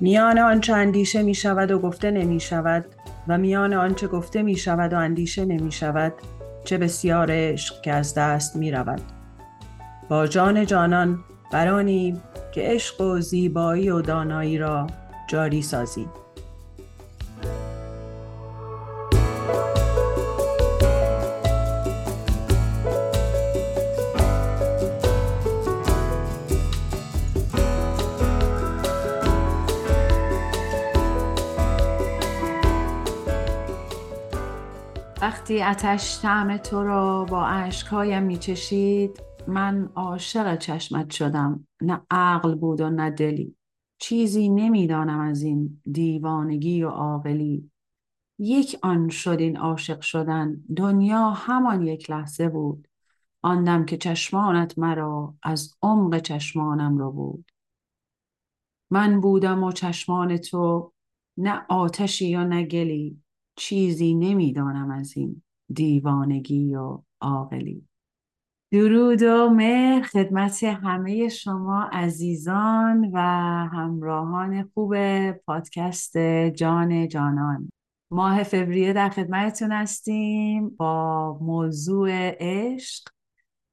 میان آنچه اندیشه می شود و گفته نمی شود و میان آنچه گفته می شود و اندیشه نمی شود چه بسیار عشق که از دست می رود با جان جانان برانیم که عشق و زیبایی و دانایی را جاری سازید وقتی اتش طعم تو را با عشقهایم میچشید من عاشق چشمت شدم. نه عقل بود و نه دلی. چیزی نمی‌دانم از این دیوانگی و عاقلی. یک آن شد این عاشق شدن. دنیا همان یک لحظه بود. آن که چشمانت مرا از عمق چشمانم رو بود. من بودم و چشمان تو نه آتشی یا نه گلی. چیزی نمی‌دانم از این دیوانگی و عاقلی. درود و مهر خدمت همه شما عزیزان و همراهان خوب پادکست جان جانان. ماه فوریه در خدمتتون هستیم با موضوع عشق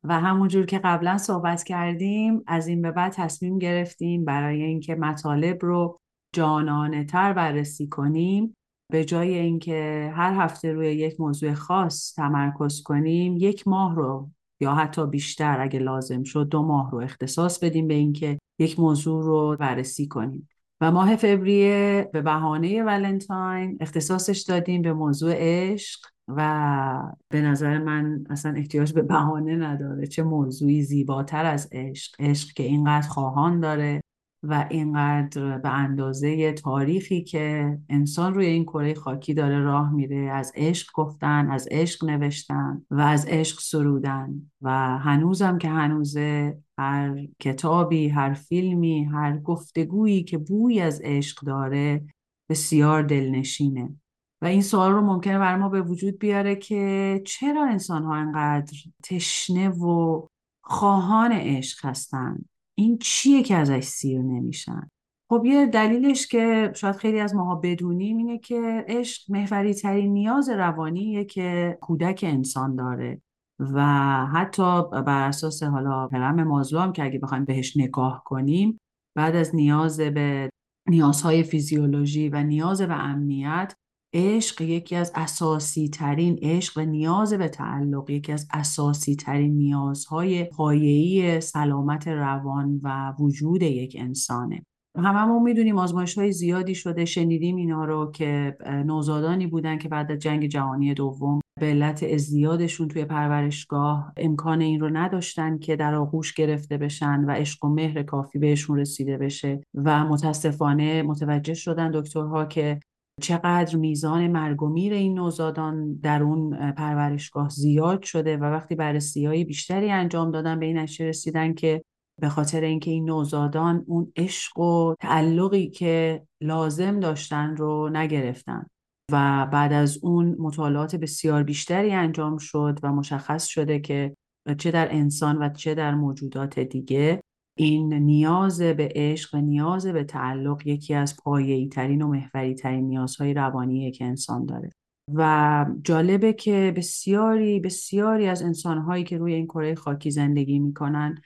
و همونجور که قبلا صحبت کردیم از این به بعد تصمیم گرفتیم برای اینکه مطالب رو جانانه تر بررسی کنیم. به جای اینکه هر هفته روی یک موضوع خاص تمرکز کنیم یک ماه رو یا حتی بیشتر اگه لازم شد دو ماه رو اختصاص بدیم به اینکه یک موضوع رو بررسی کنیم. و ماه فوریه به بهانه ولنتاین اختصاصش دادیم به موضوع عشق و به نظر من اصلا احتیاج به بهانه نداره چه موضوعی زیباتر از عشق عشق که اینقدر خواهان داره. و اینقدر به اندازه تاریخی که انسان روی این کره خاکی داره راه میره. از عشق گفتن از عشق نوشتن و از عشق سرودن. و هنوزم که هنوزه هر کتابی هر فیلمی هر گفتگویی که بوی از عشق داره بسیار دلنشینه. و این سوال رو ممکنه بر ما به وجود بیاره که چرا انسان ها انقدر تشنه و خواهان عشق هستند این چیه که ازش سیر نمیشن؟ خب یه دلیلش که شاید خیلی از ماها بدونیم اینه که عشق محوری ترین نیاز روانیه که کودک انسان داره و حتی بر اساس حالا هرم مازلو هم که اگه بخوایم بهش نگاه کنیم بعد از نیاز به نیازهای فیزیولوژی و نیاز به امنیت عشق یکی از اساسی ترین عشق و نیاز به تعلق یکی از اساسی ترین نیازهای پایه‌ای سلامت روان و وجود یک انسانه. هممون می‌دونیم آزمایش های زیادی شده. شنیدیم اینا رو که نوزادانی بودن که بعد از جنگ جهانی دوم به علت ازدیادشون توی پرورشگاه امکان این رو نداشتن که در آغوش گرفته بشن و عشق و مهر کافی بهشون رسیده بشه و متاسفانه متوجه شدن دکترها که چقدر میزان مرگ و میر این نوزادان در اون پرورشگاه زیاد شده و وقتی بررسی های بیشتری انجام دادن به این نتیجه رسیدن که به خاطر اینکه این نوزادان اون عشق و تعلقی که لازم داشتن رو نگرفتن و بعد از اون مطالعات بسیار بیشتری انجام شد و مشخص شده که چه در انسان و چه در موجودات دیگه این نیاز به عشق و نیاز به تعلق یکی از پایه‌ای ترین و محوری ترین نیازهای روانیه که انسان داره. و جالبه که بسیاری بسیاری از انسانهایی که روی این کره خاکی زندگی می‌کنن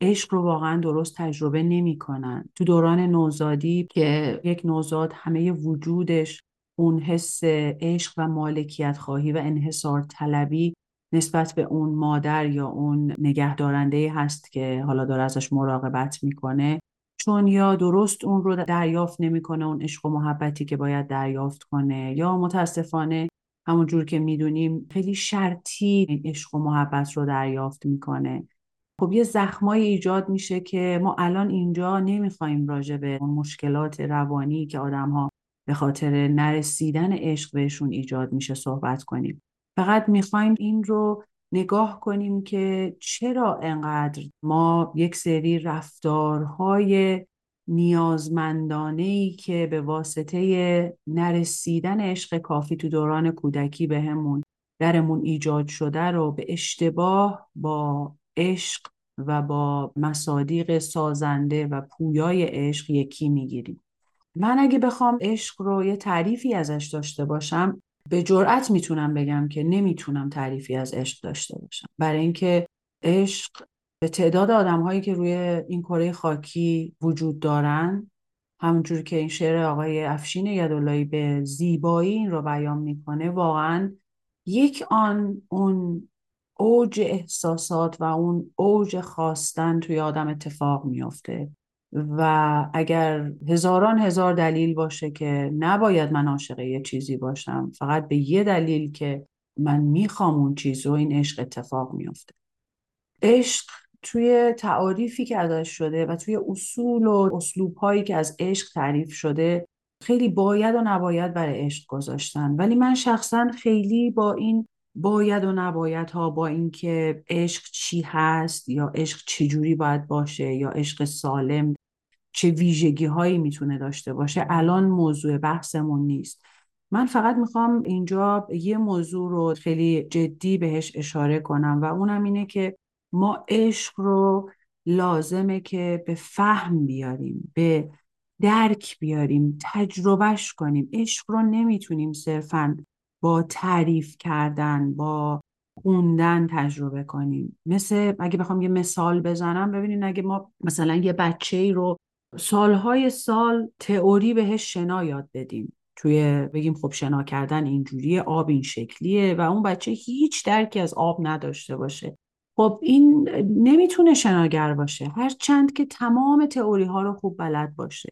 عشق رو واقعا درست تجربه نمی‌کنن. تو دوران نوزادی که یک نوزاد همه وجودش اون حس عشق و مالکیت خواهی و انحصار طلبی نسبت به اون مادر یا اون نگهدارنده هست که حالا داره ازش مراقبت می‌کنه. چون یا درست اون رو دریافت نمی‌کنه اون عشق و محبتی که باید دریافت کنه یا متاسفانه همونجور که می‌دونیم خیلی شرطی این عشق و محبت رو دریافت می‌کنه. خب یه زخمایی ایجاد میشه که ما الان اینجا نمی‌خوایم راجع به اون مشکلات روانی که آدم ها به خاطر نرسیدن عشق بهشون ایجاد میشه صحبت کنیم. فقط می‌خوایم این رو نگاه کنیم که چرا انقدر ما یک سری رفتارهای نیازمندانه ای که به واسطه نرسیدن عشق کافی تو دوران کودکی بهمون درمون ایجاد شده رو به اشتباه با عشق و با مصادیق سازنده و پویای عشق یکی می‌گیریم. من اگه بخوام عشق رو یه تعریفی ازش داشته باشم به جرأت می‌تونم بگم که نمی‌تونم تعریفی از عشق داشته باشم. برای اینکه عشق به تعداد آدم هایی که روی این کره خاکی وجود دارن همونجور که این شعر آقای افشین یدالایی به زیبایی این رو بیان می‌کنه واقعا یک آن اون اوج احساسات و اون اوج خواستن توی آدم اتفاق میافته. و اگر هزاران هزار دلیل باشه که نباید من عاشق یه چیزی باشم فقط به یه دلیل که من می‌خوام اون چیز رو این عشق اتفاق میافته. عشق توی تعاریفی که ازش شده و توی اصول و اسلوب هایی که از عشق تعریف شده خیلی باید و نباید برای عشق گذاشتن. ولی من شخصا خیلی با این باید و نباید ها با اینکه عشق چی هست یا عشق چجوری باید باشه یا عشق سالم چه ویژگی هایی می‌تونه داشته باشه. الان موضوع بحثمون نیست. من فقط می‌خوام اینجا یه موضوع رو خیلی جدی بهش اشاره کنم و اونم اینه که ما عشق رو لازمه که به فهم بیاریم به درک بیاریم تجربهش کنیم. عشق رو نمی‌تونیم صرفا با تعریف کردن با خوندن تجربه کنیم. مثل اگه بخوام یه مثال بزنم ببینید اگه ما مثلا یه بچه ای رو سالهای سال تئوری بهش شنا یاد بدیم. توی بگیم خب شنا کردن اینجوریه آب این شکلیه و اون بچه هیچ درکی از آب نداشته باشه. خب این نمی‌تونه شناگر باشه. هر چند که تمام تئوری ها رو خوب بلد باشه.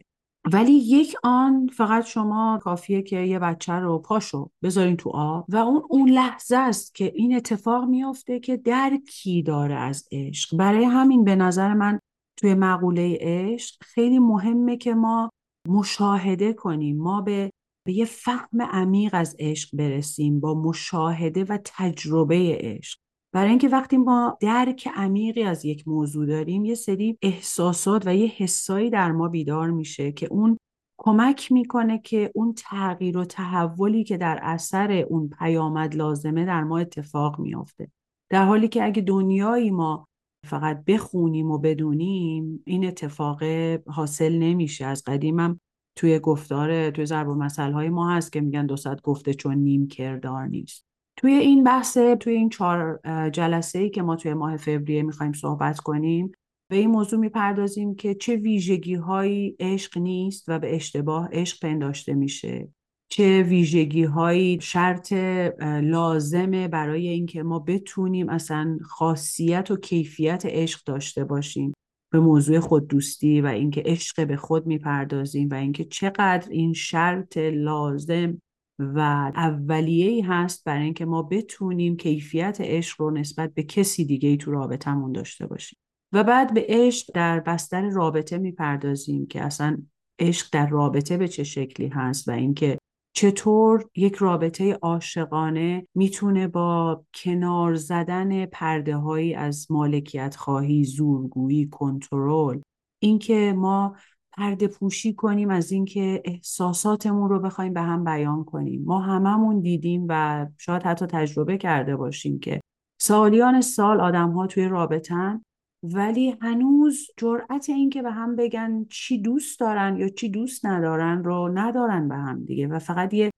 ولی یک آن فقط شما کافیه که یه بچه رو پاشو بذارین تو آب و اون اون لحظه است که این اتفاق میافته که درکی داره از عشق. برای همین به نظر من توی مقوله عشق خیلی مهمه که ما مشاهده کنیم. ما به به یه فهم عمیق از عشق برسیم با مشاهده و تجربه عشق. برای اینکه وقتی ما درک عمیقی از یک موضوع داریم یه سری احساسات و یه حسایی در ما بیدار میشه که اون کمک می‌کنه که اون تغییر و تحولی که در اثر اون پیامد لازمه در ما اتفاق میافته. در حالی که اگه دنیایی ما فقط بخونیم و بدونیم این اتفاق حاصل نمیشه. از قدیمم توی گفتار توی ضرب و های ما هست که میگن دو گفته چون نیم کردار نیست. توی این بحث توی این چهار جلسه ای که ما توی ماه فوریه می‌خوایم صحبت کنیم به این موضوع می‌پردازیم که چه ویژگی هایی عشق نیست و به اشتباه عشق پنداشته میشه. چه ویژگی هایی شرط لازمه برای اینکه ما بتونیم اصلا خاصیت و کیفیت عشق داشته باشیم. به موضوع خود دوستی و اینکه عشق به خود می‌پردازیم و اینکه چقدر این شرط لازم و اولیه ای هست برای اینکه ما بتونیم کیفیت عشق رو نسبت به کسی دیگه ای تو رابطمون داشته باشیم. و بعد به عشق در بستر رابطه می‌پردازیم که اصلا عشق در رابطه به چه شکلی هست و اینکه چطور یک رابطه عاشقانه می‌تونه با کنار زدن پرده هایی از مالکیت خواهی، زورگویی، کنترل اینکه ما پرده پوشی کنیم از اینکه احساساتمون رو بخوایم به هم بیان کنیم. ما هممون دیدیم و شاید حتی تجربه کرده باشیم که سالیان سال آدم ها توی رابطن ولی هنوز جرأت این که به هم بگن چی دوست دارن یا چی دوست ندارن رو ندارن به هم دیگه و فقط یه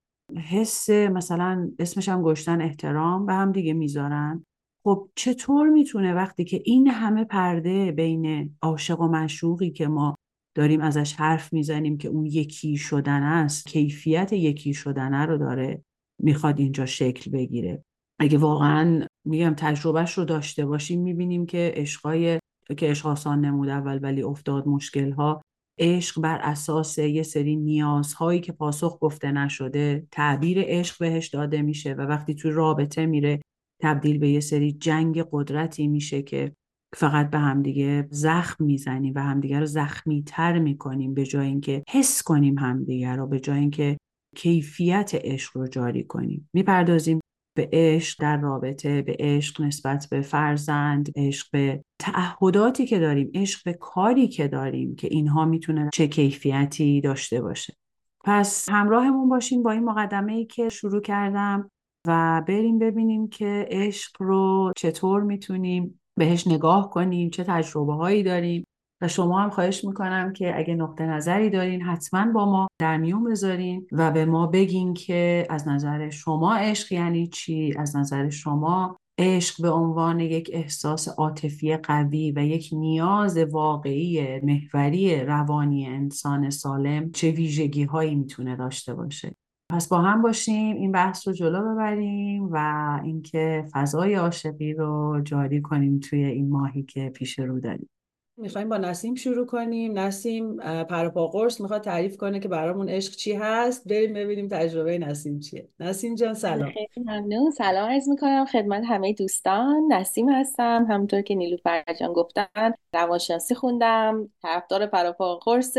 حس مثلا اسمش هم گشتن احترام به هم دیگه می‌ذارن. خب چطور می‌تونه وقتی که این همه پرده بین عاشق و معشوقی که ما داریم ازش حرف می‌زنیم که اون یکی شدن است کیفیت یکی شدنه رو داره می‌خواد اینجا شکل بگیره. اگه واقعا میگم تجربهش رو داشته باشیم می‌بینیم که عشقای که عشق آسان نمود اول ولی افتاد مشکل ها عشق بر اساس یه سری نیازهایی که پاسخ گفته نشده تعبیر عشق بهش داده میشه و وقتی تو رابطه میره تبدیل به یه سری جنگ قدرتی میشه که فقط به همدیگه زخم می‌زنیم و همدیگه رو زخمی تر می‌کنیم به جای اینکه حس کنیم همدیگه رو به جای اینکه کیفیت عشق رو جاری کنیم. می‌پردازیم به عشق در رابطه به عشق نسبت به فرزند عشق به تعهداتی که داریم عشق به کاری که داریم که اینها می‌تونه چه کیفیتی داشته باشه. پس همراهمون باشیم با این مقدمه ای که شروع کردم و بریم ببینیم که عشق رو چطور می‌تونیم بهش نگاه کنیم چه تجربه هایی داریم. و شما هم خواهش می‌کنم که اگه نقطه نظری دارین حتما با ما در میون بذارین و به ما بگین که از نظر شما عشق یعنی چی؟ از نظر شما عشق به عنوان یک احساس عاطفی قوی و یک نیاز واقعی محوری روانی انسان سالم چه ویژگی هایی می‌تونه داشته باشه. پس با هم باشیم این بحث رو جلو ببریم و اینکه فضای عاشقی رو جاری کنیم توی این ماهی که پیش رو داریم. می‌خوایم با نسیم شروع کنیم. نسیم پرپا قرص می‌خواد تعریف کنه که برامون عشق چی هست. بریم ببینیم تجربه نسیم چیه. نسیم جان سلام. خیلی ممنون. سلام عرض می‌کنم. خدمت همه دوستان. نسیم هستم. همونطور که نیلو جان گفتن روانشناسی خوندم. طرفدار پرپا قرص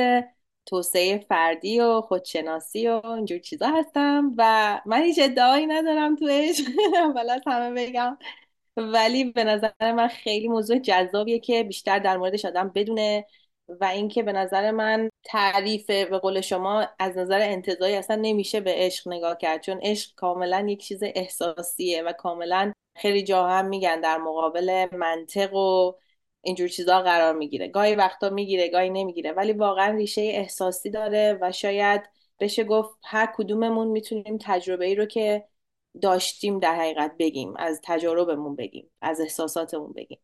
توسعه فردی و خودشناسی و اینجور چیزا هستم و من هیچ ادعایی ندارم تو عشق. اول از همه بگم. ولی به نظر من خیلی موضوع جذابیه که بیشتر در موردش آدم بدونه و اینکه به نظر من تعریف به قول شما از نظر انتظایی اصلا نمیشه به عشق نگاه کرد چون عشق کاملا یک چیز احساسیه و کاملا خیلی جا هم میگن در مقابل منطق و اینجور چیزا قرار می‌گیره. گاهی وقتا می‌گیره گاهی نمی‌گیره ولی واقعا ریشه احساسی داره و شاید بشه گفت هر کدوممون می‌تونیم تجربه ای رو که داشتیم در حقیقت بگیم از تجاربمون بگیم از احساساتمون بگیم.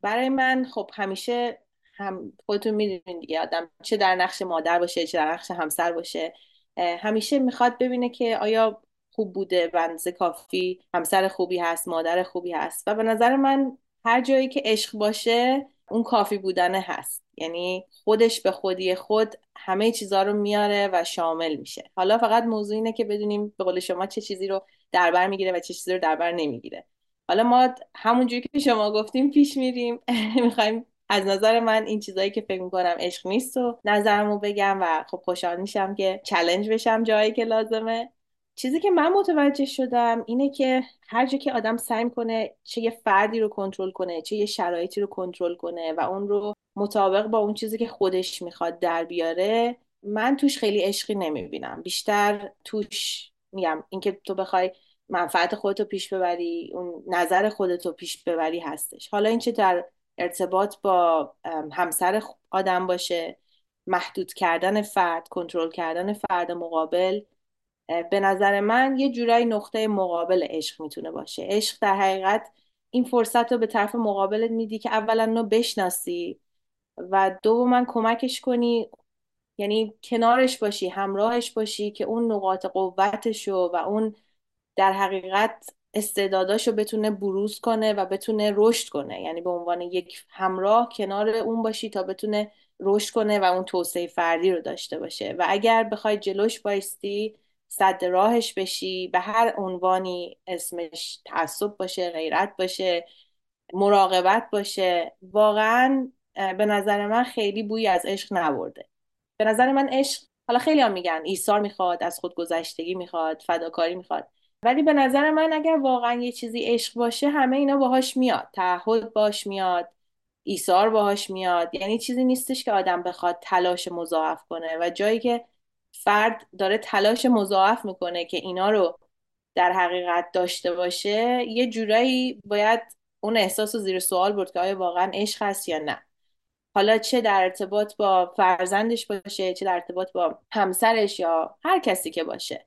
برای من خب همیشه هم خودتون می‌دونین دیگه آدم چه در نقش مادر باشه چه در نقش همسر باشه همیشه می‌خواد ببینه که آیا خوب بوده بنز کافی همسر خوبی هست مادر خوبی هست. و به نظر من هر جایی که عشق باشه اون کافی بودنه هست. یعنی خودش به خودی خود همه چیزها رو میاره و شامل میشه. حالا فقط موضوع اینه که بدونیم به قول شما چه چیزی رو دربر می‌گیره و چه چیزی رو دربر نمی‌گیره. حالا ما همونجوری که شما گفتیم پیش میریم. می‌خوایم از نظر من این چیزایی که فکر می‌کنم عشق نیست و نظرمو بگم و خب خوشحال میشم که چلنج بشم جایی که لازمه. چیزی که من متوجه شدم اینه که هر جا که آدم سعی کنه چه یه فردی رو کنترل کنه چه یه شرایطی رو کنترل کنه و اون رو مطابق با اون چیزی که خودش می‌خواد در بیاره من توش خیلی عشقی نمی‌بینم. بیشتر توش میگم اینکه تو بخوای منفعت خودتو پیش ببری اون نظر خودتو پیش ببری هستش. حالا این چه در ارتباط با همسر آدم باشه محدود کردن فرد کنترل کردن فرد مقابل به نظر من یه جورایی نقطه مقابل عشق می‌تونه باشه. عشق در حقیقت این فرصت رو به طرف مقابلت میدی که اولا نو بشناسی و دوما کمکش کنی یعنی کنارش باشی همراهش باشی که اون نقاط قوتشو و اون در حقیقت استعداداشو بتونه بروز کنه و بتونه رشد کنه. یعنی به عنوان یک همراه کنار اون باشی تا بتونه رشد کنه و اون توسعه فردی رو داشته باشه. و اگر بخوای جلوش بایستی صد راهش بشی به هر عنوانی اسمش تعصب باشه غیرت باشه مراقبت باشه واقعا به نظر من خیلی بوی از عشق نبرده. به نظر من عشق حالا خیلی هم میگن ایثار می‌خواد از خود گذشتگی می‌خواد فداکاری می‌خواد. ولی به نظر من اگر واقعا یه چیزی عشق باشه همه اینا باهاش میاد. تعهد باش میاد ایثار باهاش میاد. یعنی چیزی نیستش که آدم بخواد تلاش مضاعف کنه و جایی که فرد داره تلاش مضاعف می‌کنه که اینا رو در حقیقت داشته باشه یه جورایی باید اون احساس رو زیر سوال برد که آیا واقعا عشق هست یا نه. حالا چه در ارتباط با فرزندش باشه چه در ارتباط با همسرش یا هر کسی که باشه.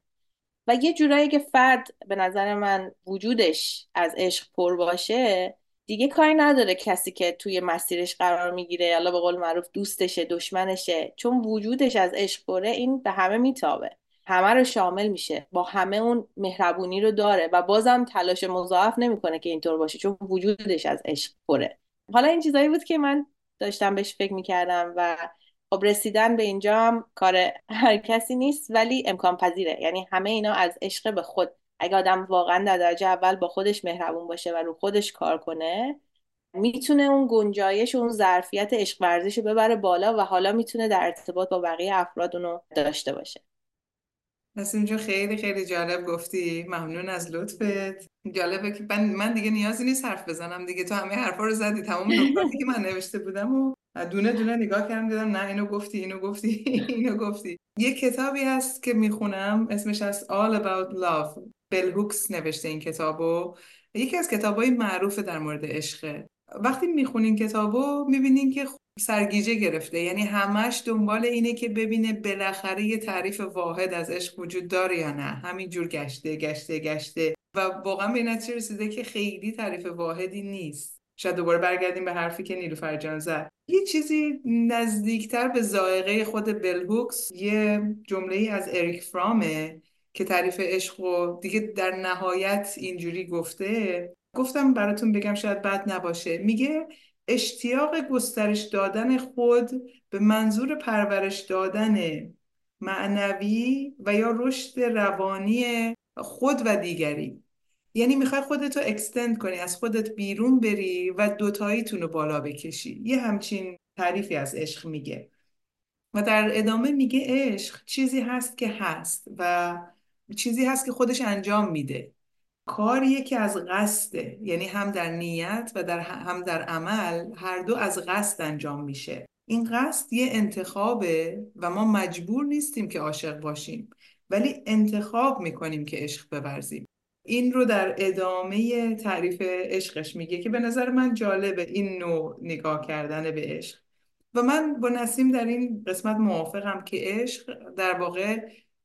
و یه جورایی که فرد به نظر من وجودش از عشق پر باشه دیگه کاری نداره کسی که توی مسیرش قرار می‌گیره حالا به قول معروف دوستشه دشمنشه. چون وجودش از عشق پره این به همه میتابه. همه رو شامل میشه. با همه اون مهربونی رو داره و بازم تلاش مضاعف نمی‌کنه که اینطور باشه چون وجودش از عشق پره. حالا این چیزایی بود که من داشتم بهش فکر می‌کردم و خب رسیدن به اینجا هم کار هر کسی نیست ولی امکان پذیره. یعنی همه اینا از عشق به خود. اگه آدم واقعا در درجه اول با خودش مهربون باشه و رو خودش کار کنه می‌تونه اون گنجایش اون ظرفیت عشق ورزش رو ببره بالا و حالا می‌تونه در ارتباط با بقیه افراد اونو داشته باشه. پس اینجا خیلی خیلی جالب گفتی. ممنون از لطفت. جالبه که من, من دیگه نیازی نیست حرف بزنم دیگه. تو همه حرفا رو زدی. تمام نکاتی که من نوشته بودم و دونه دونه نگاه کردم دیدم نه اینو گفتی اینو گفتی اینو گفتی. یه کتابی هست که می‌خونم. اسمش از All About Love. بل هوکس نوشته این کتابو. یکی از کتابای معروف در مورد عشقه. وقتی می‌خونین کتابو می‌بینین که سرگیجه گرفته. یعنی همش دنبال اینه که ببینه بالاخره یه تعریف واحد از عشق وجود داره یا نه. همینجور گشته گشته گشته. و واقعا به نتیجه رسیده که خیلی تعریف واحدی نیست. شاید دوباره برگردیم به حرفی که نیلوفر جان زد. یه چیزی نزدیکتر به زائقه خود بلهوکس یه جمله ای از اریک فرامه که تعریف عشق و دیگه در نهایت اینجوری گفته. گفتم براتون بگم شاید بد نباشه. میگه اشتیاق گسترش دادن خود به منظور پرورش دادن معنوی و یا رشد روانی خود و دیگری. یعنی می‌خوای خودتو اکستند کنی از خودت بیرون بری و دوتاییتون رو بالا بکشی. یه همچین تعریفی از عشق میگه. و در ادامه میگه عشق چیزی هست که هست و چیزی هست که خودش انجام میده. کاریه که از قصده یعنی هم در نیت و در هم در عمل هر دو از قصد انجام میشه. این قصد یه انتخابه و ما مجبور نیستیم که عاشق باشیم ولی انتخاب می‌کنیم که عشق بورزیم. این رو در ادامه تعریف عشقش میگه که به نظر من جالبه این نوع نگاه کردن به عشق. و من با نسیم در این قسمت موافقم که عشق در واقع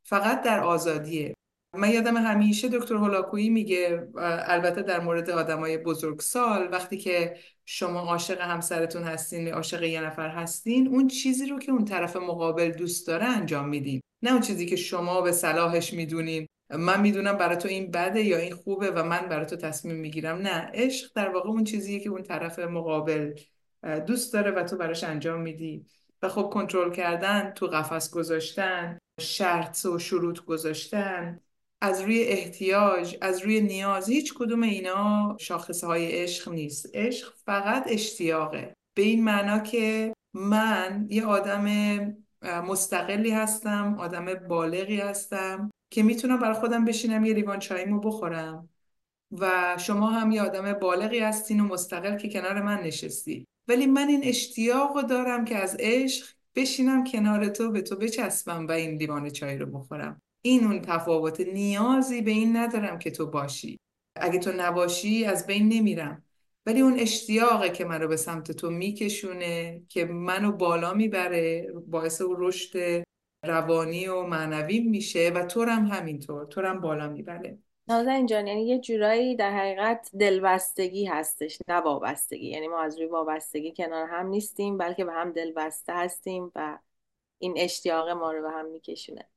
فقط در آزادیه. من یادم همیشه دکتر هولاکویی میگه البته در مورد آدمای بزرگسال وقتی که شما عاشق همسرتون هستین عاشق یه نفر هستین اون چیزی رو که اون طرف مقابل دوست داره انجام میدین. نه اون چیزی که شما به صلاحش می‌دونین. من می‌دونم برای تو این بده یا این خوبه و من برای تو تصمیم می‌گیرم. نه عشق در واقع اون چیزیه که اون طرف مقابل دوست داره و تو براش انجام میدی. و خب کنترل کردن تو قفس گذاشتن شرط و شروط گذاشتن. از روی احتیاج از روی نیاز هیچ کدوم اینا شاخصه های عشق نیست. عشق فقط اشتیاقه. به این معنا که من یه آدم مستقلی هستم آدم بالغی هستم که می‌تونم برای خودم بشینم یه لیوان چاییمو بخورم و شما هم یه آدم بالغی هستین و مستقل که کنار من نشستی. ولی من این اشتیاق دارم که از عشق بشینم کنار تو به تو بچسبم و این لیوان چای رو بخورم. این اون تفاوت نیازی به این ندارم که تو باشی. اگه تو نباشی از بین نمیرم. ولی اون اشتیاقه که من رو به سمت تو میکشونه که منو بالا می‌بره باعث اون رشد روانی و معنوی میشه و تو هم همینطور تو هم بالا می‌بره. نازنین جان یعنی یه جورایی در حقیقت دلبستگی هستش نه وابستگی. یعنی ما از روی وابستگی کنار هم نیستیم بلکه به هم دلبسته هستیم و این اشتیاق ما رو به هم میکشونه.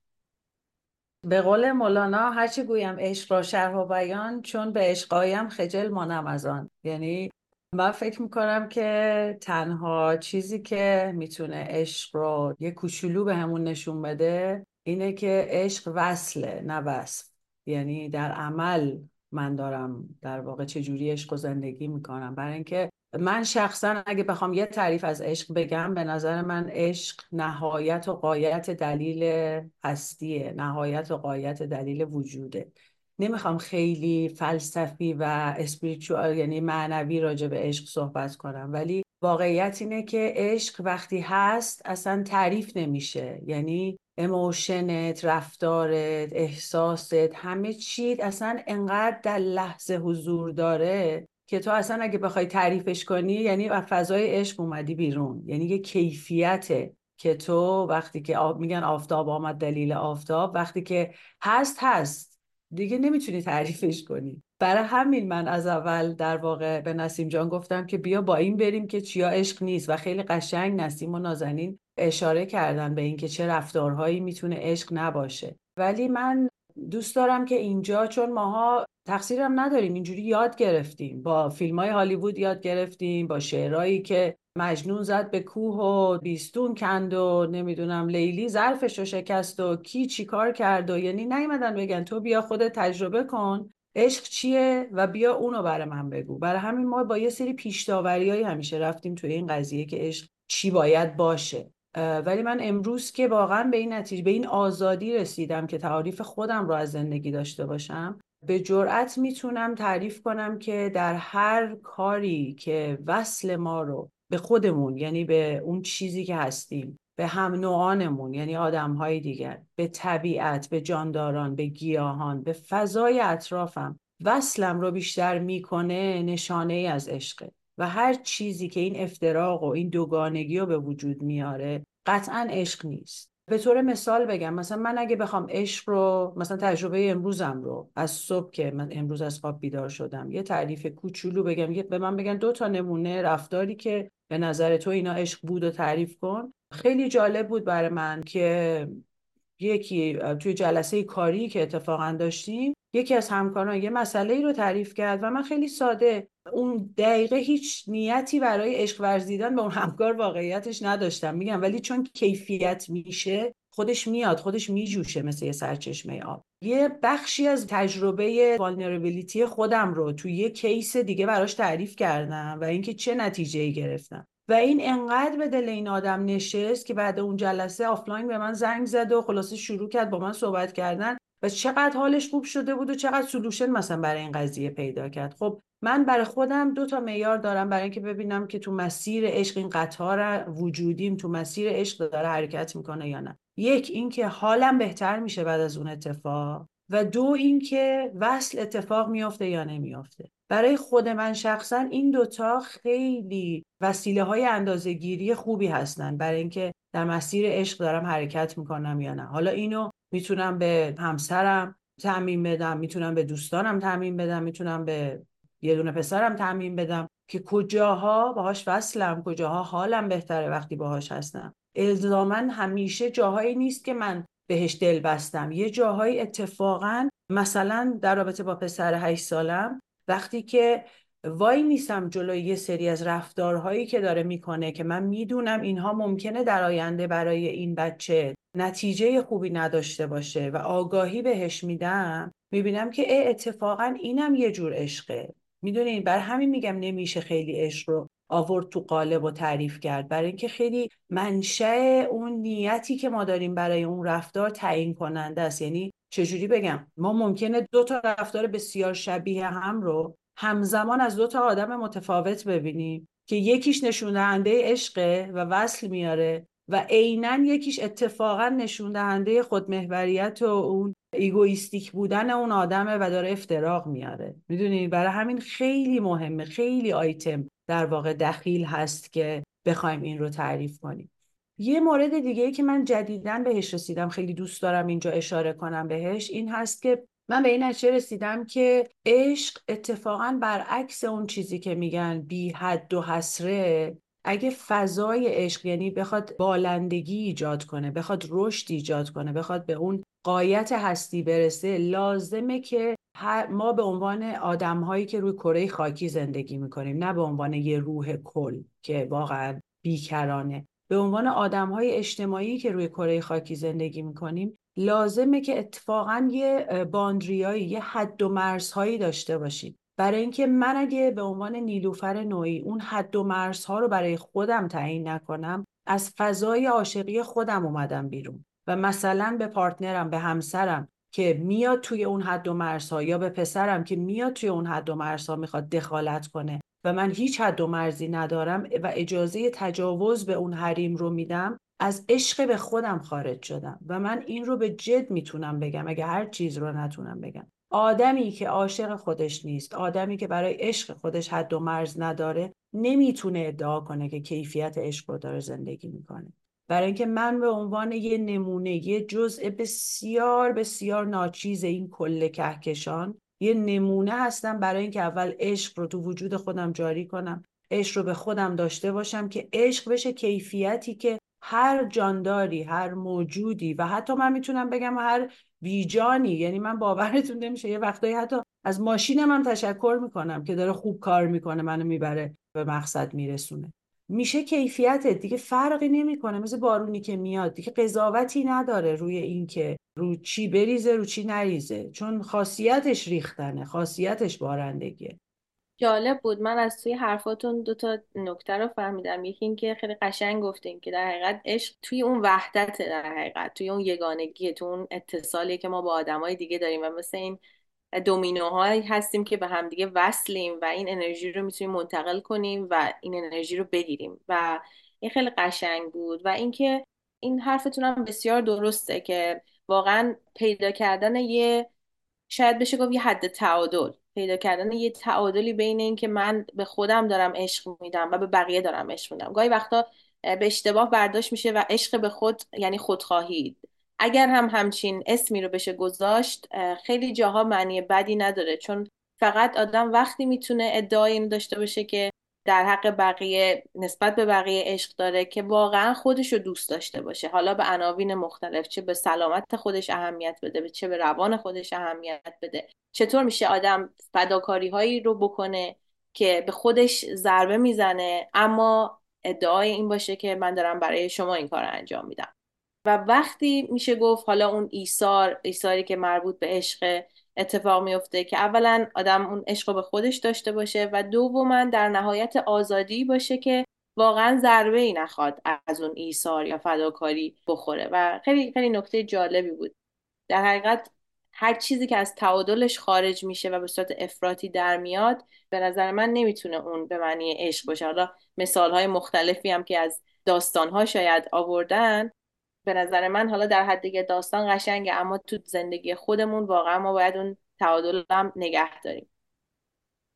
به قول مولانا هرچی گویم عشق را شرح و بیان چون به عشقایم خجل مانم از آن. یعنی من فکر می‌کنم که تنها چیزی که می‌تونه عشق رو یه کوچولو به همون نشون بده اینه که عشق وصله نه وصف. یعنی در عمل من دارم در واقع چجوری عشق و زندگی می‌کنم. برای اینکه من شخصا اگه بخوام یه تعریف از عشق بگم به نظر من عشق نهایت و قایت دلیل هستیه نهایت و قایت دلیل وجوده. نمی‌خوام خیلی فلسفی و اسپریچوال یعنی معنوی راجع به عشق صحبت کنم. ولی واقعیت اینه که عشق وقتی هست اصلا تعریف نمیشه. یعنی اموشنت رفتارت احساست همه چیت اصلا انقدر در لحظه حضور داره که تو اصلا اگه بخوای تعریفش کنی یعنی از فضای عشق اومدی بیرون. یعنی یه کیفیته که تو وقتی که میگن آفتاب آمد دلیل آفتاب. وقتی که هست هست. دیگه نمی‌تونی تعریفش کنی. برای همین من از اول در واقع به نسیم جان گفتم که بیا با این بریم که چیا عشق نیست. و خیلی قشنگ نسیم و نازنین اشاره کردن به اینکه چه رفتارهایی می‌تونه عشق نباشه. ولی من دوست دارم که اینجا چون ماها تقصیرم نداریم اینجوری یاد گرفتیم. با فیلم های هالیوود یاد گرفتیم با شعرهایی که مجنون زد به کوه و بیستون کند و نمی‌دونم لیلی ظرفش رو شکست و کی چی کار کرد و یعنی نیومدن بگن تو بیا خودت تجربه کن عشق چیه و بیا اونو برای من بگو. برای همین ما با یه سری پیشتاوری همیشه رفتیم توی این قضیه که عشق چی باید باشه. ولی من امروز که واقعا به این نتیجه به این آزادی رسیدم که تعریف خودم رو از زندگی داشته باشم به جرأت می‌تونم تعریف کنم که در هر کاری که وصل ما رو به خودمون یعنی به اون چیزی که هستیم به هم نوعانمون یعنی آدم های دیگر به طبیعت به جانداران به گیاهان به فضای اطرافم وصلم رو بیشتر می‌کنه نشانه ای از عشقه و هر چیزی که این افتراق و این دوگانگی رو به وجود میاره قطعا عشق نیست. به طور مثال بگم مثلا من اگه بخوام عشق رو مثلا تجربه امروزم رو از صبح که من امروز از خواب بیدار شدم یه تعریف کوچولو بگم یه به من بگن دو تا نمونه رفتاری که به نظر تو اینا عشق بود و تعریف کن. خیلی جالب بود برای من که یکی توی جلسه کاری که اتفاقا داشتیم یکی از همکاران یه مسئله ای رو تعریف کرد و من خیلی ساده اون دقیقه هیچ نیتی برای عشق ورزیدن به اون همکار واقعیتش نداشتم. میگم ولی چون کیفیت میشه خودش میاد خودش میجوشه مثل یه سرچشمه آب. یه بخشی از تجربه vulnerability خودم رو توی یه case دیگه براش تعریف کردم و اینکه چه نتیجه ای گرفتم. و این انقدر به دل این آدم نشست که بعد اون جلسه آفلاین به من زنگ زد و خلاصه شروع کرد با من صحبت کردن و چقدر حالش خوب شده بود و چقدر solution مثلا برای این قضیه پیدا کرد. خب من برای خودم دو تا معیار دارم برای اینکه ببینم که تو مسیر عشق این قطار وجودیم تو مسیر عشق داره حرکت می‌کنه یا نه. یک اینکه حالم بهتر میشه بعد از اون اتفاق. و دو اینکه وصل اتفاق میافته یا نمیافته. برای خود من شخصا این دوتا خیلی وسیله های اندازه گیری خوبی هستن برای اینکه در مسیر عشق دارم حرکت می‌کنم یا نه. حالا اینو می‌تونم به همسرم تعمین بدم می‌تونم به دوستانم تعمین بدم می‌تونم به یه دونه پسرم تعمین بدم که کجاها باهاش وصلم کجاها حالم بهتره وقتی باهاش هستم. الزاما همیشه جاهایی نیست که من بهش دل بستم. یه جاهایی اتفاقا مثلا در رابطه با پسر هشت سالم وقتی که وای نیستم جلوی یه سری از رفتارهایی که داره می‌کنه که من می‌دونم اینها ممکنه در آینده برای این بچه نتیجه خوبی نداشته باشه و آگاهی بهش میدم می‌بینم که اتفاقا اینم یه جور عشقه. می‌دونین بر همین میگم نمیشه خیلی عشق رو آورد تو قالب و تعریف کرد. برای اینکه خیلی منشأ اون نیتی که ما داریم برای اون رفتار تعیین کننده است. یعنی چجوری بگم؟ ما ممکنه دو تا رفتار بسیار شبیه هم رو همزمان از دو تا آدم متفاوت ببینیم که یکیش نشون دهنده عشقه و وصل میاره و عینا یکیش اتفاقا نشون دهنده خودمحوریت و اون egoistic بودن اون آدمه و داره افتراق میاره. می‌دونید برای همین خیلی مهمه خیلی آیتم در واقع دخیل هست که بخوایم این رو تعریف کنیم. یه مورد دیگه که من جدیدن بهش رسیدم خیلی دوست دارم اینجا اشاره کنم بهش این هست که من به این نتیجه رسیدم که عشق اتفاقا برعکس اون چیزی که میگن بی حد و حسره اگه فضای عشق یعنی بخواد بالندگی ایجاد کنه بخواد رشد ایجاد کنه بخواد به اون قایت هستی برسه لازمه که ما به عنوان آدم هایی که روی کره خاکی زندگی می‌کنیم نه به عنوان یه روح کل که واقعا بیکرانه. به عنوان آدم های اجتماعی که روی کره خاکی زندگی می‌کنیم لازمه که اتفاقا یه باندریایی یه حد و مرزهایی داشته باشیم. برای اینکه من اگه به عنوان نیلوفر نوعی اون حد و مرزها رو برای خودم تعیین نکنم از فضای عاشقی خودم اومدم بیرون و مثلا به پارتنرم به همسرم که میاد توی اون حد و مرزها یا به پسرم که میاد توی اون حد و مرزها می‌خواد دخالت کنه و من هیچ حد و مرزی ندارم و اجازه تجاوز به اون حریم رو میدم از عشق به خودم خارج شدم و من این رو به جد می‌تونم بگم اگه هر چیز رو نتونم بگم. آدمی که عاشق خودش نیست آدمی که برای عشق خودش حد و مرز نداره نمی‌تونه ادعا کنه که کیفیت عشق رو داره زندگی می‌کنه. برای اینکه من به عنوان یه نمونه یه جزء بسیار بسیار ناچیز این کل کهکشان یه نمونه هستم برای اینکه اول عشق رو تو وجود خودم جاری کنم عشق رو به خودم داشته باشم که عشق بشه کیفیتی که هر جانداری هر موجودی و حتی من می‌تونم بگم هر بیجانی. یعنی من باورتون نمیشه. یه وقتایی حتی از ماشینم هم تشکر می‌کنم که داره خوب کار می‌کنه منو می‌بره به مقصد میرسونه. میشه کیفیت دیگه فرقی نمی‌کنه. مثل بارونی که میاد. دیگه قضاوتی نداره روی اینکه رو چی بریزه رو چی نریزه. چون خاصیتش ریختنه. خاصیتش بارندگیه. جالب بود. من از توی حرفاتون دو تا نکته رو فهمیدم. یکی اینکه خیلی قشنگ گفتین که در حقیقت عشق توی اون وحدت در حقیقت توی اون یگانگی تو اون اتصالی که ما با آدمای دیگه داریم و مثل این دومینوهایی هستیم که به همدیگه وصلیم و این انرژی رو می‌تونیم منتقل کنیم و این انرژی رو بگیریم. و این خیلی قشنگ بود. و اینکه این حرفتون هم بسیار درسته که واقعا پیدا کردن یه شاید بشه گفت یه حد تعادل. پیدا کردن یه تعادلی بین این که من به خودم دارم عشق میدم و به بقیه دارم عشق میدم. گاهی وقتا به اشتباه برداشت میشه و عشق به خود یعنی خودخواهی. اگر هم همچین اسمی رو بشه گذاشت خیلی جاها معنی بدی نداره. چون فقط آدم وقتی می‌تونه ادعای این داشته باشه که در حق بقیه نسبت به بقیه عشق داره که واقعا خودش رو دوست داشته باشه. حالا به عناوین مختلف چه به سلامت خودش اهمیت بده چه به روان خودش اهمیت بده. چطور میشه آدم فداکاری هایی رو بکنه که به خودش ضربه می‌زنه؟ اما ادعای این باشه که من دارم برای شما این کار رو انجام میدم. و وقتی میشه گفت حالا اون ایثار ایثاری که مربوط به عشق اتفاق میفته که اولا آدم اون عشق به خودش داشته باشه و دوما در نهایت آزادی باشه که واقعا ضربه ای نخواد از اون ایثار یا فداکاری بخوره. و خیلی خیلی نکته جالبی بود. در حقیقت هر چیزی که از تعادلش خارج میشه و به صورت افراطی در میاد به نظر من نمی‌تونه اون به معنی عشق باشه. حالا مثال های مختلفی هم که از داستان ها شاید آوردن به نظر من حالا در حد دیگه داستان قشنگه اما تو زندگی خودمون واقعا ما باید اون تعادل هم نگه داریم.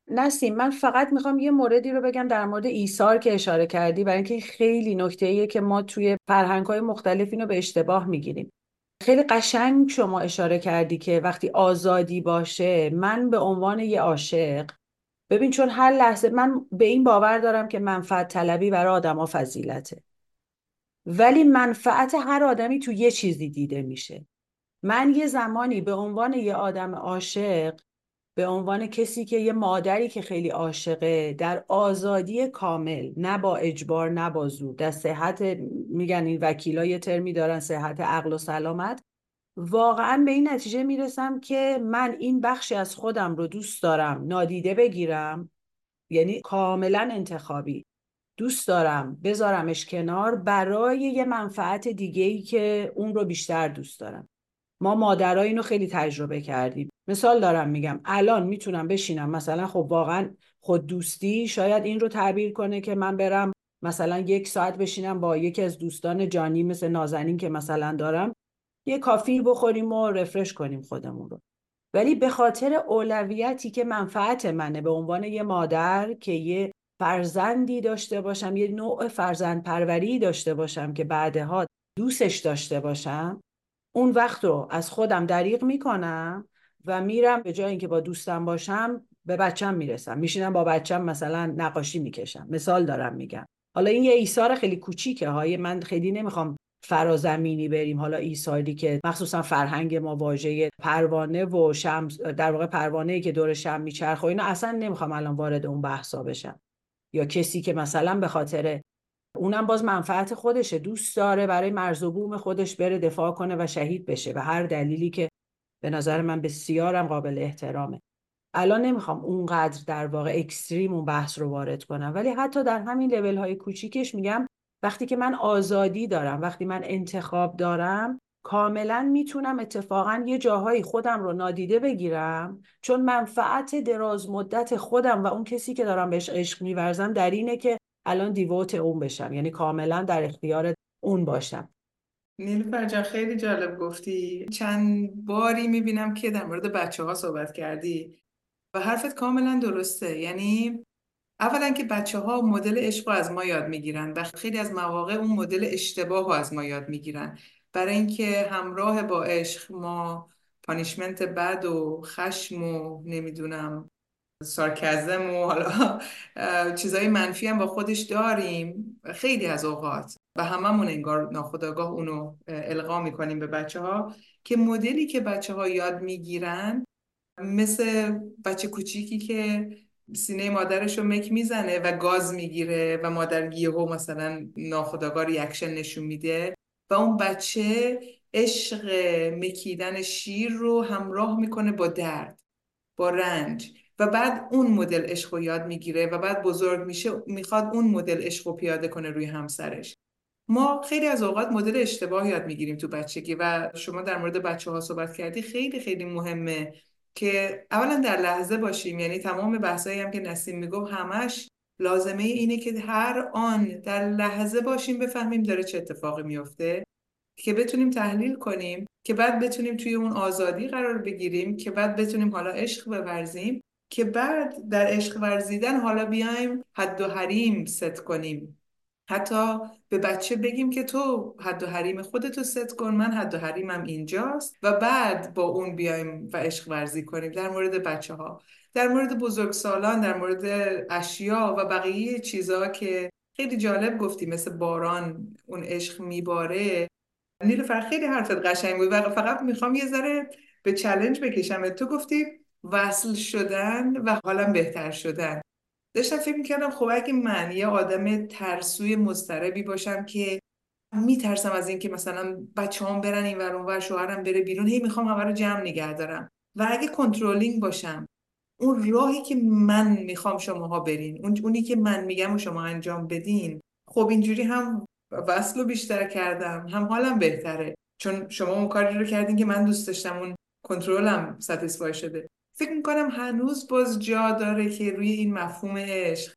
نسیم من فقط می‌خوام یه موردی رو بگم در مورد ایثار که اشاره کردی برای اینکه خیلی نکته ایه که ما توی فرهنگ های مختلف اینو به اشتباه می‌گیریم. خیلی قشنگ شما اشاره کردی که وقتی آزادی باشه من به عنوان یه عاشق ببین چون هر لحظه من به این باور دارم که منفعت طلبی برای آدما فضیلته. ولی منفعت هر آدمی تو یه چیزی دیده میشه. من یه زمانی به عنوان یه آدم عاشق به عنوان کسی که یه مادری که خیلی عاشقه در آزادی کامل نه با اجبار نه با زور در صحت میگن این وکیلا یه ترمی دارن صحت عقل و سلامت. واقعا به این نتیجه می‌رسم که من این بخشی از خودم رو دوست دارم نادیده بگیرم یعنی کاملا انتخابی. دوست دارم بذارمش کنار برای یه منفعت دیگه ای که اون رو بیشتر دوست دارم. ما مادرها اینو خیلی تجربه کردیم. مثال دارم میگم الان می‌تونم بشینم. مثلا خب واقعا خود دوستی شاید این رو تعبیر کنه که من برم مثلا یک ساعت بشینم با یکی از دوستان جانی مثل نازنین که مثلا دارم یه کافی بخوریم و رفرش کنیم خودمون رو. ولی به خاطر اولویتی که منفعت منه به عنوان یه مادر که یه فرزندی داشته باشم یه نوع فرزند پروری داشته باشم که بعدها دوستش داشته باشم اون وقت رو از خودم دریغ می‌کنم و میرم به جای اینکه با دوستم باشم به بچم می‌رسم. میشینم با بچم مثلا نقاشی می‌کشم. مثال دارم میگم. حالا این یه ایثار خیلی کوچیکه. های من خیلی نمی‌خوام فرازمینی بریم. حالا ایثاری که مخصوصا فرهنگ ما واژه پروانه و شمس در واقع پروانه که دور شم میچرخه اینا اصلا نمی‌خوام الان وارد اون بحثا بشم. یا کسی که مثلا به خاطر اونم باز منفعت خودشه دوست داره برای مرز و بوم خودش بره دفاع کنه و شهید بشه و هر دلیلی که به نظر من بسیارم قابل احترامه. الان نمی‌خوام اونقدر در واقع اکستریم اون بحث رو وارد کنم ولی حتی در همین لول های کوچیکش میگم وقتی که من آزادی دارم وقتی من انتخاب دارم کاملا می‌تونم اتفاقا یه جاهایی خودم رو نادیده بگیرم چون منفعت دراز مدت خودم و اون کسی که دارم بهش عشق میورزم در اینه که الان دیووت اون بشم یعنی کاملا در اختیار اون باشم. نیلوفر جان خیلی جالب گفتی. چند باری می‌بینم که در مورد بچه ها صحبت کردی و حرفت کاملا درسته. یعنی اولا که بچه ها مدل عشق از ما یاد می‌گیرن و خیلی از مواقع اون مدل اشتباه از ما یاد می‌گیرن. برای اینکه همراه با عشق ما پانیشمنت بد و خشم و نمی‌دونم سارکزم و حالا چیزای منفی هم با خودش داریم خیلی از اوقات. و هممون انگار ناخداگاه اونو القا می‌کنیم به بچه ها که مدلی که بچه ها یاد می‌گیرن مثل بچه کوچیکی که سینه مادرش رو مک می‌زنه و گاز می‌گیره و مادر یهو مثلا ناخداگاه ریاکشن نشون میده. و اون بچه عشق مکیدن شیر رو همراه می‌کنه با درد با رنج. و بعد اون مدل عشق رو یاد می‌گیره و بعد بزرگ میشه می‌خواد اون مدل عشق رو پیاده کنه روی همسرش. ما خیلی از اوقات مدل اشتباه یاد می‌گیریم تو بچگی و شما در مورد بچه ها صحبت کردی خیلی خیلی مهمه که اولا در لحظه باشیم. یعنی تمام بحثایی هم که نسیم می‌گفت همش لازمه اینه که هر آن در لحظه باشیم بفهمیم داره چه اتفاقی میفته که بتونیم تحلیل کنیم که بعد بتونیم توی اون آزادی قرار بگیریم که بعد بتونیم حالا عشق بورزیم که بعد در عشق ورزیدن حالا بیایم حد و حریم ست کنیم. حتی به بچه بگیم که تو حد و حریم خودتو ست کن من حد و حریمم اینجاست و بعد با اون بیایم و عشق ورزی کنیم. در مورد بچه ها در مورد بزرگسالان در مورد اشیا و بقیه چیزها که خیلی جالب گفتی مثل باران اون عشق میباره. نیلوفر خیلی حرفت قشنگ بود و فقط می‌خوام یه ذره به چلنج بکشم. تو گفتی وصل شدن و حالا بهتر شدن. داشتم فکر می‌کردم خب اگه من یه آدم ترسوی مضطربی باشم که میترسم از اینکه مثلا بچه هم برن این ور اونور شوهرم بره بیرون هی می‌خوام همه رو جمع نگه دارم. و اگه کنترلینگ باشم اون راهی که من می‌خوام شماها برین اون اونی که من میگم و شما انجام بدین. خب اینجوری هم وصل رو بیشتر کردم هم حالم بهتره. چون شما اون کاری رو کردین که من دوست داشتم اون کنترلم ستیسفای شده. فکر می‌کنم هنوز باز جا داره که روی این مفهوم عشق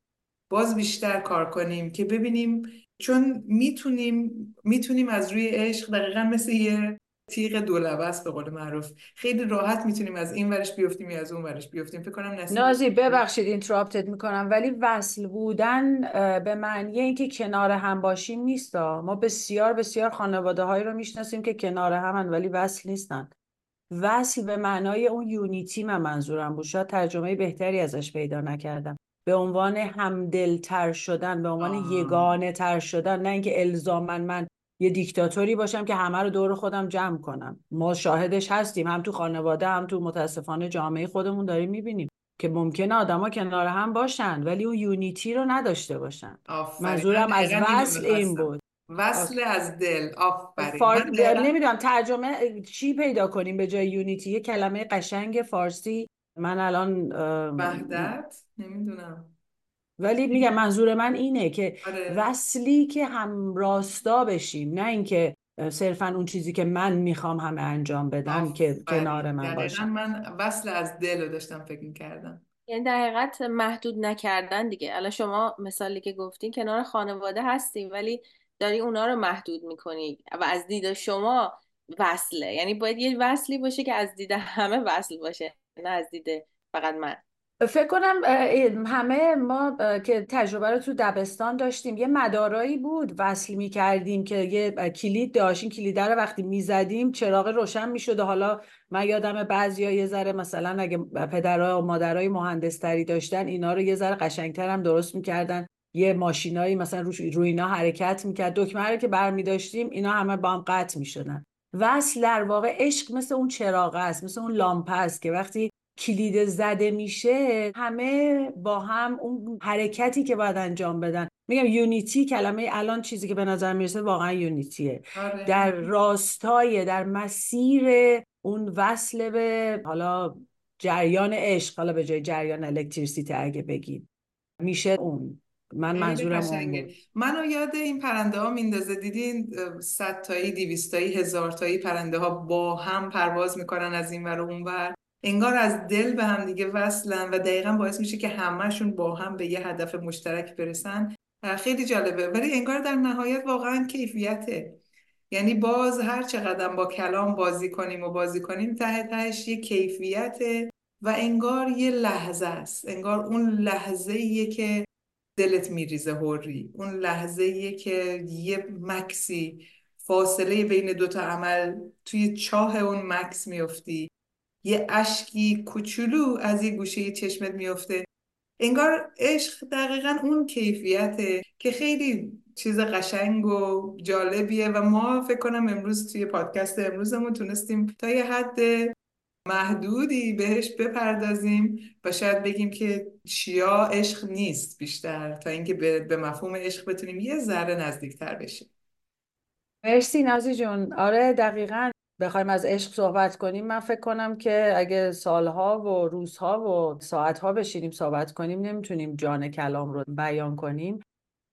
باز بیشتر کار کنیم که ببینیم چون می‌تونیم می‌تونیم از روی عشق دقیقا مثل یه تیغ دولبه است به قول معروف. خیلی راحت می‌تونیم از این ورش بیفتیم یا از اون ورش بیفتیم. فکر کنم نسیم نازی ببخشید اینتراپتت می‌کنم. ولی وصل بودن به معنی اینکه کنار هم باشیم نیست ما بسیار بسیار خانواده هایی رو می‌شناسیم که کنار همن ولی وصل نیستن. وصل به معنای اون یونیتی من منظورم بود. شاید ترجمه بهتری ازش پیدا نکردم. به عنوان همدلتر شدن به عنوان یگانه تر شدن نه اینکه الزامن من یه دیکتاتوری باشم که همه رو دور خودم جمع کنم. ما شاهدش هستیم هم تو خانواده هم تو متاسفانه جامعه خودمون داریم می‌بینیم که ممکنه آدما کنار هم باشن ولی اون یونیتی رو نداشته باشن. منظورم از وصل این بود. وصل از دل. آفرین. نمی‌دونم ترجمه چی پیدا کنیم به جای یونیتی؟ یه کلمه قشنگ فارسی. من الان وحدت؟ نمی‌دونم. ولی میگم منظور من اینه که آره. وصلی که هم راستا بشیم نه اینکه صرفا اون چیزی که من می‌خوام همه انجام بدن که کنار من باشه. من وصل از دل رو داشتم فکر کردم یعنی در حقیقت محدود نکردن دیگه. الان شما مثالی که گفتین کنار خانواده هستیم ولی داری اونا رو محدود می‌کنی و از دید شما وصله. یعنی باید یه وصلی باشه که از دید همه وصل باشه نه از دید فقط من. فکر کنم همه ما که تجربه رو تو دبستان داشتیم یه مدارایی بود وصل می کردیم که یه کلید داشتیم کلید رو وقتی می زدیم چراغ روشن می شد و حالا من یادم بعضی یه ذره مثلا اگه پدرها و مادرای مهندستری داشتن اینا رو یه ذره قشنگتر هم درست می‌کردن. یه ماشینایی مثلا روی اینا حرکت می‌کرد. دکمه رو که برمی داشتیم اینا همه با هم قطع می‌شدن. وصل در واقع عشق مثل اون چراغ است مثل اون لامپ است که وقتی کلید زده میشه همه با هم اون حرکتی که باید انجام بدن. میگم یونیتی کلمه الان چیزی که به نظر می‌رسه واقعا یونیتیه. آره. در راستای در مسیر اون وصل به حالا جریان عشق حالا به جای جریان الکتریسیته اگه بگیم میشه اون. من منظورم اون منو یاد این پرنده ها میندازه. دیدین؟ صد تایی دیویستایی هزار تایی پرنده ها با هم پرواز می‌کنن از این ور اون ور انگار از دل به هم دیگه وصلن و دقیقا باعث میشه که همهشون با هم به یه هدف مشترک برسن. خیلی جالبه. ولی انگار در نهایت واقعا کیفیته. یعنی باز هر چقدر با کلام بازی کنیم و بازی کنیم ته تهش یه کیفیته و انگار یه لحظه است. انگار اون لحظه که دلت میریزه هوری اون لحظه که یه مکسی فاصله بین دوتا عمل توی چاه اون مکس میفتی یه اشکی کوچولو از یه گوشه چشمت میفته انگار عشق دقیقا اون کیفیته که خیلی چیز قشنگ و جالبیه و ما فکر کنم امروز توی پادکست امروزمون تونستیم تا یه حد محدودی بهش بپردازیم و شاید بگیم که چیا عشق نیست بیشتر تا اینکه به, مفهوم عشق بتونیم یه ذره نزدیکتر بشیم. مرسی نازی جون. آره دقیقا. بخوایم از عشق صحبت کنیم من فکر کنم که اگه سالها و روزها و ساعتها بشینیم صحبت کنیم نمی‌تونیم جان کلام رو بیان کنیم.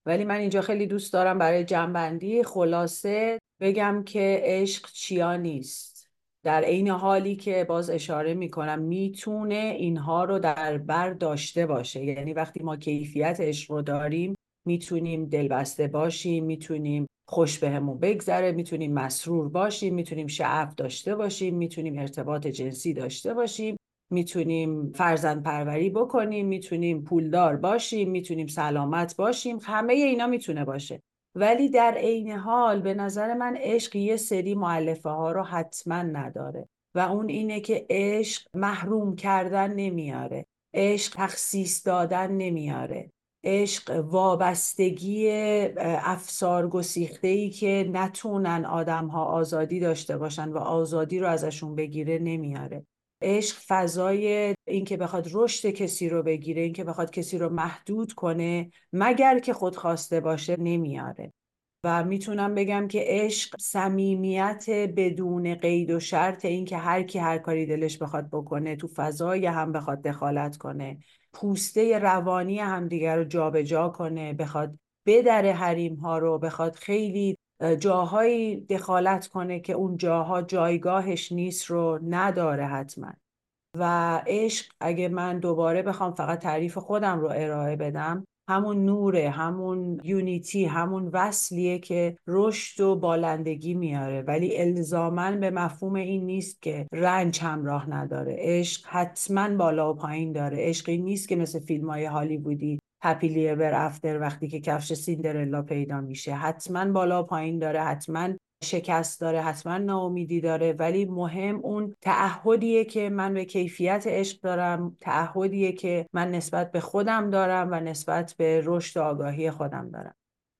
ولی من اینجا خیلی دوست دارم برای جنبندی خلاصه بگم که عشق چیا نیست. در عین حالی که باز اشاره می‌کنم می‌تونه اینها رو در بر داشته باشه. یعنی وقتی ما کیفیت عشق رو داریم می‌تونیم دلبسته باشیم می‌تونیم خوش بهمون بگذره می‌تونیم مسرور باشیم می‌تونیم شعف داشته باشیم می‌تونیم ارتباط جنسی داشته باشیم می‌تونیم فرزند پروری بکنیم می‌تونیم پولدار باشیم می‌تونیم سلامت باشیم همه اینا می‌تونه باشه. ولی در عین حال به نظر من عشق یه سری معلفه ها رو حتما نداره و اون اینه که عشق محروم کردن نمیاره عشق تخصیص دادن نمیاره. عشق وابستگی افسار گسیخته ای که نتونن آدم ها آزادی داشته باشن و آزادی رو ازشون بگیره نمیاره. عشق فضای اینکه بخواد رشد کسی رو بگیره اینکه بخواد کسی رو محدود کنه مگر که خود خواسته باشه نمیاره. و می‌تونم بگم که عشق صمیمیت بدون قید و شرط اینکه هر کی هر کاری دلش بخواد بکنه تو فضای هم بخواد دخالت کنه. پوسته روانی همدیگر رو جابجا کنه بخواد بدره حریم ها رو بخواد خیلی جاهایی دخالت کنه که اون جاها جایگاهش نیست رو نداره حتما. و عشق اگه من دوباره بخوام فقط تعریف خودم رو ارائه بدم همون نوره همون یونیتی همون وصلیه که رشد و بالندگی میاره. ولی الزامن به مفهوم این نیست که رنج همراه نداره. عشق حتما بالا و پایین داره. عشقی نیست که مثل فیلم های هالیوودی هپی ور افتر وقتی که کفش سیندرلا پیدا میشه. حتما بالا و پایین داره. حتما شکست داره حتما ناامیدی داره ولی مهم اون تعهدیه که من به کیفیت عشق دارم تعهدیه که من نسبت به خودم دارم و نسبت به رشد آگاهی خودم دارم.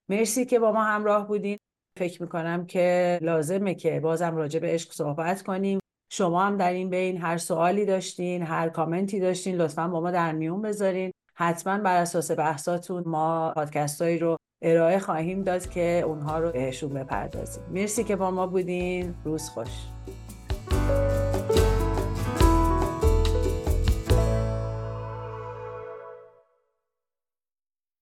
مرسی که با ما همراه بودین. فکر می‌کنم که لازمه که بازم راجع به عشق صحبت کنیم. شما هم در این بین هر سوالی داشتین هر کامنتی داشتین لطفا با ما در میون بذارین. حتما بر اساس بحثاتون ما پادکستایی رو ارائه خواهیم داد که اونها رو بهشون بپردازیم. مرسی که با ما بودین. روز خوش.